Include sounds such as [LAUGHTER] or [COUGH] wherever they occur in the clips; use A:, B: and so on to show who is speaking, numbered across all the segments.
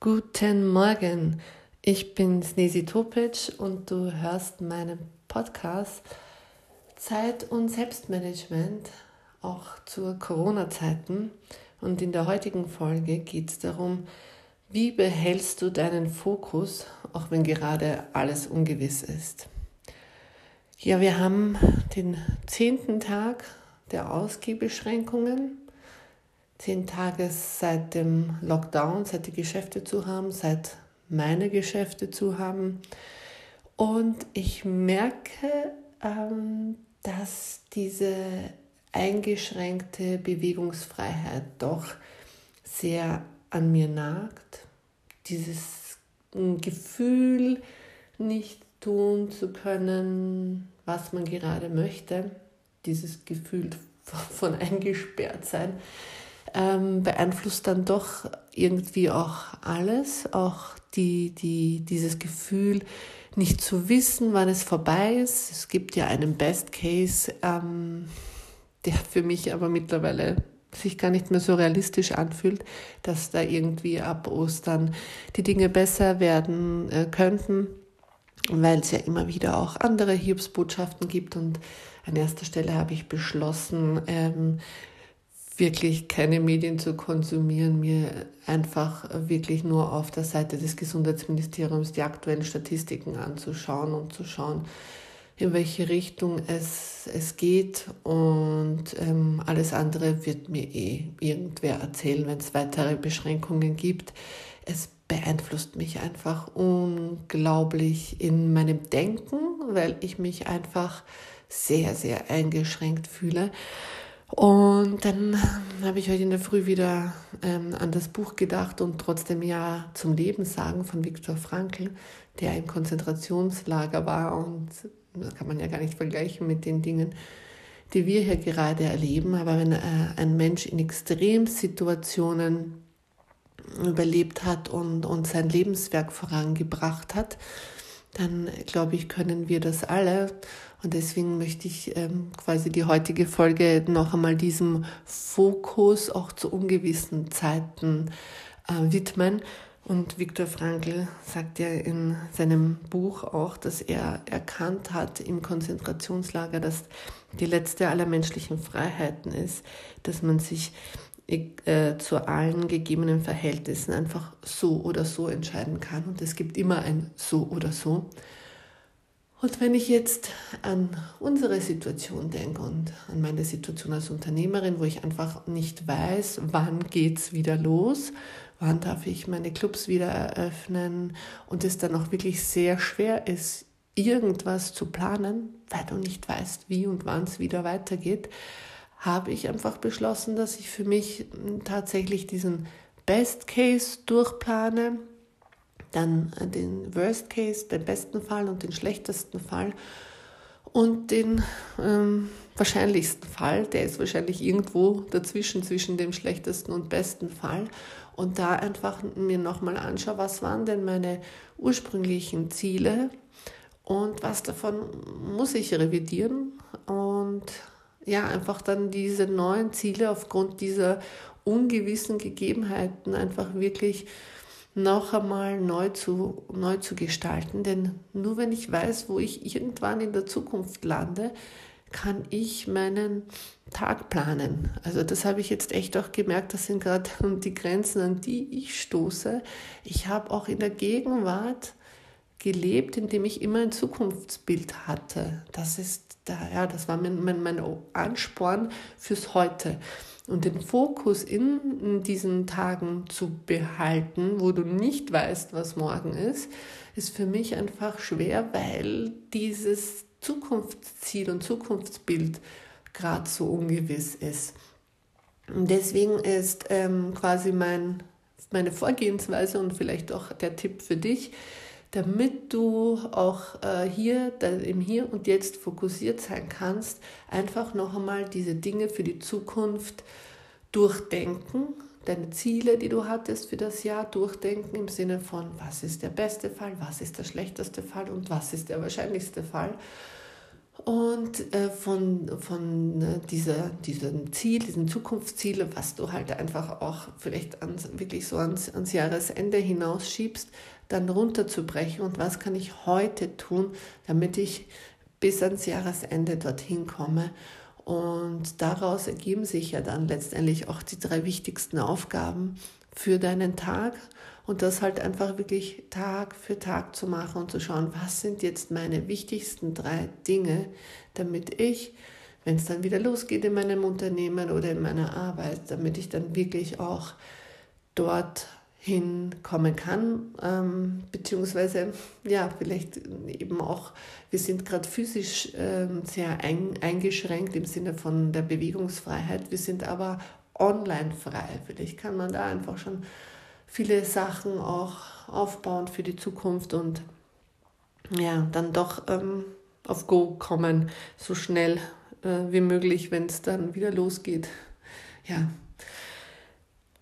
A: Guten Morgen, ich bin Snesi Topic und du hörst meinen Podcast Zeit- und Selbstmanagement, auch zu Corona-Zeiten. Und in der heutigen Folge geht es darum, wie behältst du deinen Fokus, auch wenn gerade alles ungewiss ist. Ja, wir haben den zehnten Tag der Ausgehbeschränkungen zehn Tage seit dem Lockdown, seit die Geschäfte zu haben, seit meine Geschäfte zu haben. Und ich merke, ähm, dass diese eingeschränkte Bewegungsfreiheit doch sehr an mir nagt. Dieses Gefühl, nicht tun zu können, was man gerade möchte, dieses Gefühl von eingesperrt sein, ähm, beeinflusst dann doch irgendwie auch alles, auch die, die, dieses Gefühl, nicht zu wissen, wann es vorbei ist. Es gibt ja einen Best Case, ähm, der für mich aber mittlerweile sich gar nicht mehr so realistisch anfühlt, dass da irgendwie ab Ostern die Dinge besser werden äh, könnten, weil es ja immer wieder auch andere Hilfsbotschaften gibt. Und an erster Stelle habe ich beschlossen, ähm, wirklich keine Medien zu konsumieren, mir einfach wirklich nur auf der Seite des Gesundheitsministeriums die aktuellen Statistiken anzuschauen und zu schauen, in welche Richtung es, es geht. Und ähm, alles andere wird mir eh irgendwer erzählen, wenn es weitere Beschränkungen gibt. Es beeinflusst mich einfach unglaublich in meinem Denken, weil ich mich einfach sehr, sehr eingeschränkt fühle. Und dann habe ich heute in der Früh wieder ähm, an das Buch gedacht und trotzdem Ja zum Leben sagen von Viktor Frankl, der im Konzentrationslager war. Und das kann man ja gar nicht vergleichen mit den Dingen, die wir hier gerade erleben. Aber wenn äh, ein Mensch in Extremsituationen überlebt hat und, und sein Lebenswerk vorangebracht hat, dann glaube ich, können wir das alle. Und deswegen möchte ich ähm, quasi die heutige Folge noch einmal diesem Fokus auch zu ungewissen Zeiten äh, widmen. Und Viktor Frankl sagt ja in seinem Buch auch, dass er erkannt hat im Konzentrationslager, dass die letzte aller menschlichen Freiheiten ist, dass man sich äh, zu allen gegebenen Verhältnissen einfach so oder so entscheiden kann. Und es gibt immer ein so oder so. Und wenn ich jetzt an unsere Situation denke und an meine Situation als Unternehmerin, wo ich einfach nicht weiß, wann geht es wieder los, wann darf ich meine Clubs wieder eröffnen und es dann auch wirklich sehr schwer ist, irgendwas zu planen, weil du nicht weißt, wie und wann es wieder weitergeht, habe ich einfach beschlossen, dass ich für mich tatsächlich diesen Best Case durchplane, dann den Worst Case, den besten Fall und den schlechtesten Fall und den ähm, wahrscheinlichsten Fall, der ist wahrscheinlich irgendwo dazwischen, zwischen dem schlechtesten und besten Fall. Und da einfach mir nochmal anschaue, was waren denn meine ursprünglichen Ziele und was davon muss ich revidieren und ja, einfach dann diese neuen Ziele aufgrund dieser ungewissen Gegebenheiten einfach wirklich noch einmal neu zu, neu zu gestalten. Denn nur wenn ich weiß, wo ich irgendwann in der Zukunft lande, kann ich meinen Tag planen. Also das habe ich jetzt echt auch gemerkt, das sind gerade [LAUGHS] die Grenzen, an die ich stoße. Ich habe auch in der Gegenwart gelebt, indem ich immer ein Zukunftsbild hatte. Das ist da, ja, das war mein, mein, mein Ansporn fürs Heute. Und den Fokus in diesen Tagen zu behalten, wo du nicht weißt, was morgen ist, ist für mich einfach schwer, weil dieses Zukunftsziel und Zukunftsbild gerade so ungewiss ist. Und deswegen ist ähm, quasi mein, meine Vorgehensweise und vielleicht auch der Tipp für dich, damit du auch äh, hier im Hier und Jetzt fokussiert sein kannst, einfach noch einmal diese Dinge für die Zukunft durchdenken, deine Ziele, die du hattest für das Jahr, durchdenken im Sinne von, was ist der beste Fall, was ist der schlechteste Fall und was ist der wahrscheinlichste Fall. Und äh, von, von äh, dieser, diesem Ziel, diesem Zukunftsziel, was du halt einfach auch vielleicht ans, wirklich so ans, ans Jahresende hinausschiebst, dann runterzubrechen und was kann ich heute tun, damit ich bis ans Jahresende dorthin komme. Und daraus ergeben sich ja dann letztendlich auch die drei wichtigsten Aufgaben für deinen Tag und das halt einfach wirklich Tag für Tag zu machen und zu schauen, was sind jetzt meine wichtigsten drei Dinge, damit ich, wenn es dann wieder losgeht in meinem Unternehmen oder in meiner Arbeit, damit ich dann wirklich auch dort hinkommen kann, ähm, beziehungsweise ja, vielleicht eben auch, wir sind gerade physisch ähm, sehr ein, eingeschränkt im Sinne von der Bewegungsfreiheit, wir sind aber online frei. Vielleicht kann man da einfach schon viele Sachen auch aufbauen für die Zukunft und ja, dann doch ähm, auf Go kommen, so schnell äh, wie möglich, wenn es dann wieder losgeht. Ja.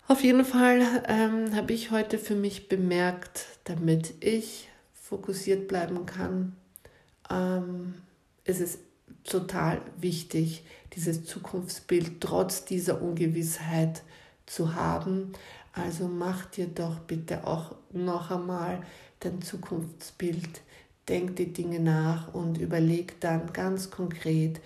A: Auf jeden Fall ähm, habe ich heute für mich bemerkt, damit ich fokussiert bleiben kann, ähm, ist es total wichtig, dieses Zukunftsbild trotz dieser Ungewissheit zu haben, also mach dir doch bitte auch noch einmal dein Zukunftsbild, denk die Dinge nach und überleg dann ganz konkret,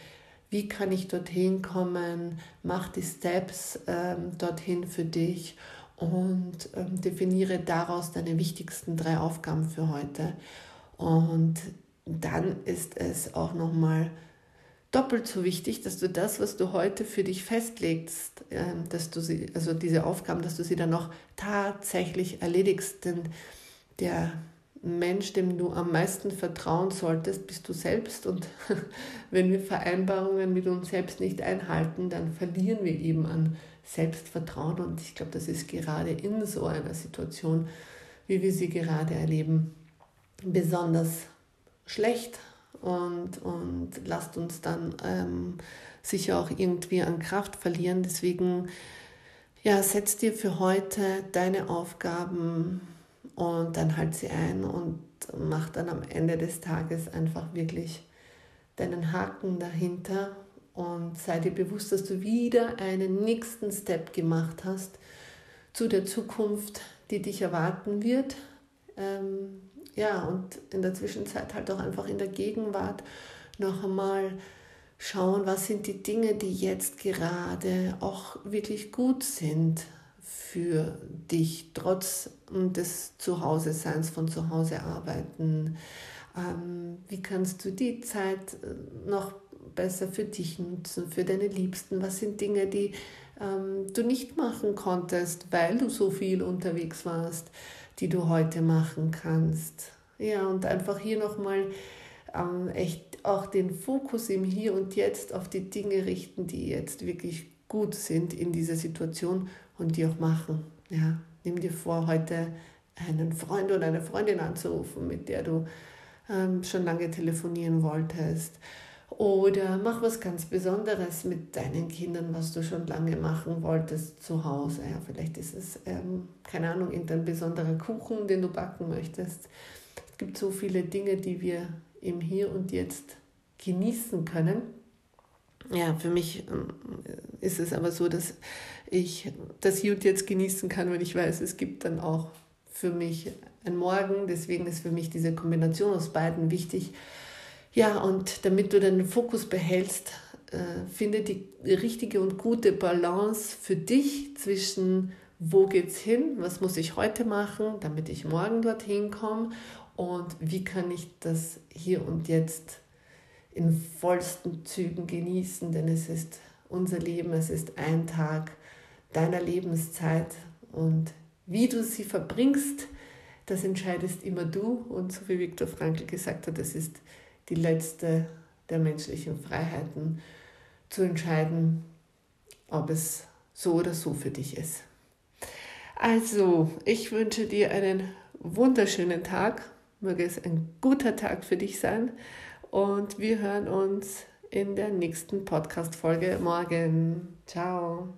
A: wie kann ich dorthin kommen, mach die Steps ähm, dorthin für dich und ähm, definiere daraus deine wichtigsten drei Aufgaben für heute. Und dann ist es auch nochmal doppelt so wichtig, dass du das, was du heute für dich festlegst, ähm, dass du sie, also diese Aufgaben, dass du sie dann auch tatsächlich erledigst. Denn der Mensch, dem du am meisten vertrauen solltest, bist du selbst. Und [LAUGHS] wenn wir Vereinbarungen mit uns selbst nicht einhalten, dann verlieren wir eben an Selbstvertrauen. Und ich glaube, das ist gerade in so einer Situation, wie wir sie gerade erleben, besonders schlecht und, und lasst uns dann ähm, sicher auch irgendwie an Kraft verlieren. Deswegen, ja, setz dir für heute deine Aufgaben und dann halt sie ein und mach dann am Ende des Tages einfach wirklich deinen Haken dahinter und sei dir bewusst, dass du wieder einen nächsten Step gemacht hast zu der Zukunft, die dich erwarten wird. Ähm, ja, und in der Zwischenzeit halt auch einfach in der Gegenwart noch einmal schauen, was sind die Dinge, die jetzt gerade auch wirklich gut sind für dich, trotz des Zuhause-Seins, von zu Hause arbeiten. Ähm, wie kannst du die Zeit äh, noch besser für dich nutzen, für deine Liebsten? Was sind Dinge, die ähm, du nicht machen konntest, weil du so viel unterwegs warst? Die du heute machen kannst. Ja, und einfach hier nochmal ähm, echt auch den Fokus im Hier und Jetzt auf die Dinge richten, die jetzt wirklich gut sind in dieser Situation und die auch machen. Ja, nimm dir vor, heute einen Freund oder eine Freundin anzurufen, mit der du ähm, schon lange telefonieren wolltest oder mach was ganz Besonderes mit deinen Kindern, was du schon lange machen wolltest zu Hause. Ja, vielleicht ist es, ähm, keine Ahnung, irgendein besonderer Kuchen, den du backen möchtest. Es gibt so viele Dinge, die wir im Hier und Jetzt genießen können. Ja, für mich ähm, ist es aber so, dass ich das Hier und Jetzt genießen kann, wenn ich weiß, es gibt dann auch für mich ein Morgen. Deswegen ist für mich diese Kombination aus beiden wichtig ja, und damit du deinen Fokus behältst, äh, finde die richtige und gute Balance für dich zwischen wo geht's hin, was muss ich heute machen, damit ich morgen dorthin komme und wie kann ich das hier und jetzt in vollsten Zügen genießen, denn es ist unser Leben, es ist ein Tag deiner Lebenszeit und wie du sie verbringst, das entscheidest immer du und so wie Viktor Frankl gesagt hat, das ist die letzte der menschlichen Freiheiten, zu entscheiden, ob es so oder so für dich ist. Also, ich wünsche dir einen wunderschönen Tag. Möge es ein guter Tag für dich sein. Und wir hören uns in der nächsten Podcast-Folge morgen. Ciao.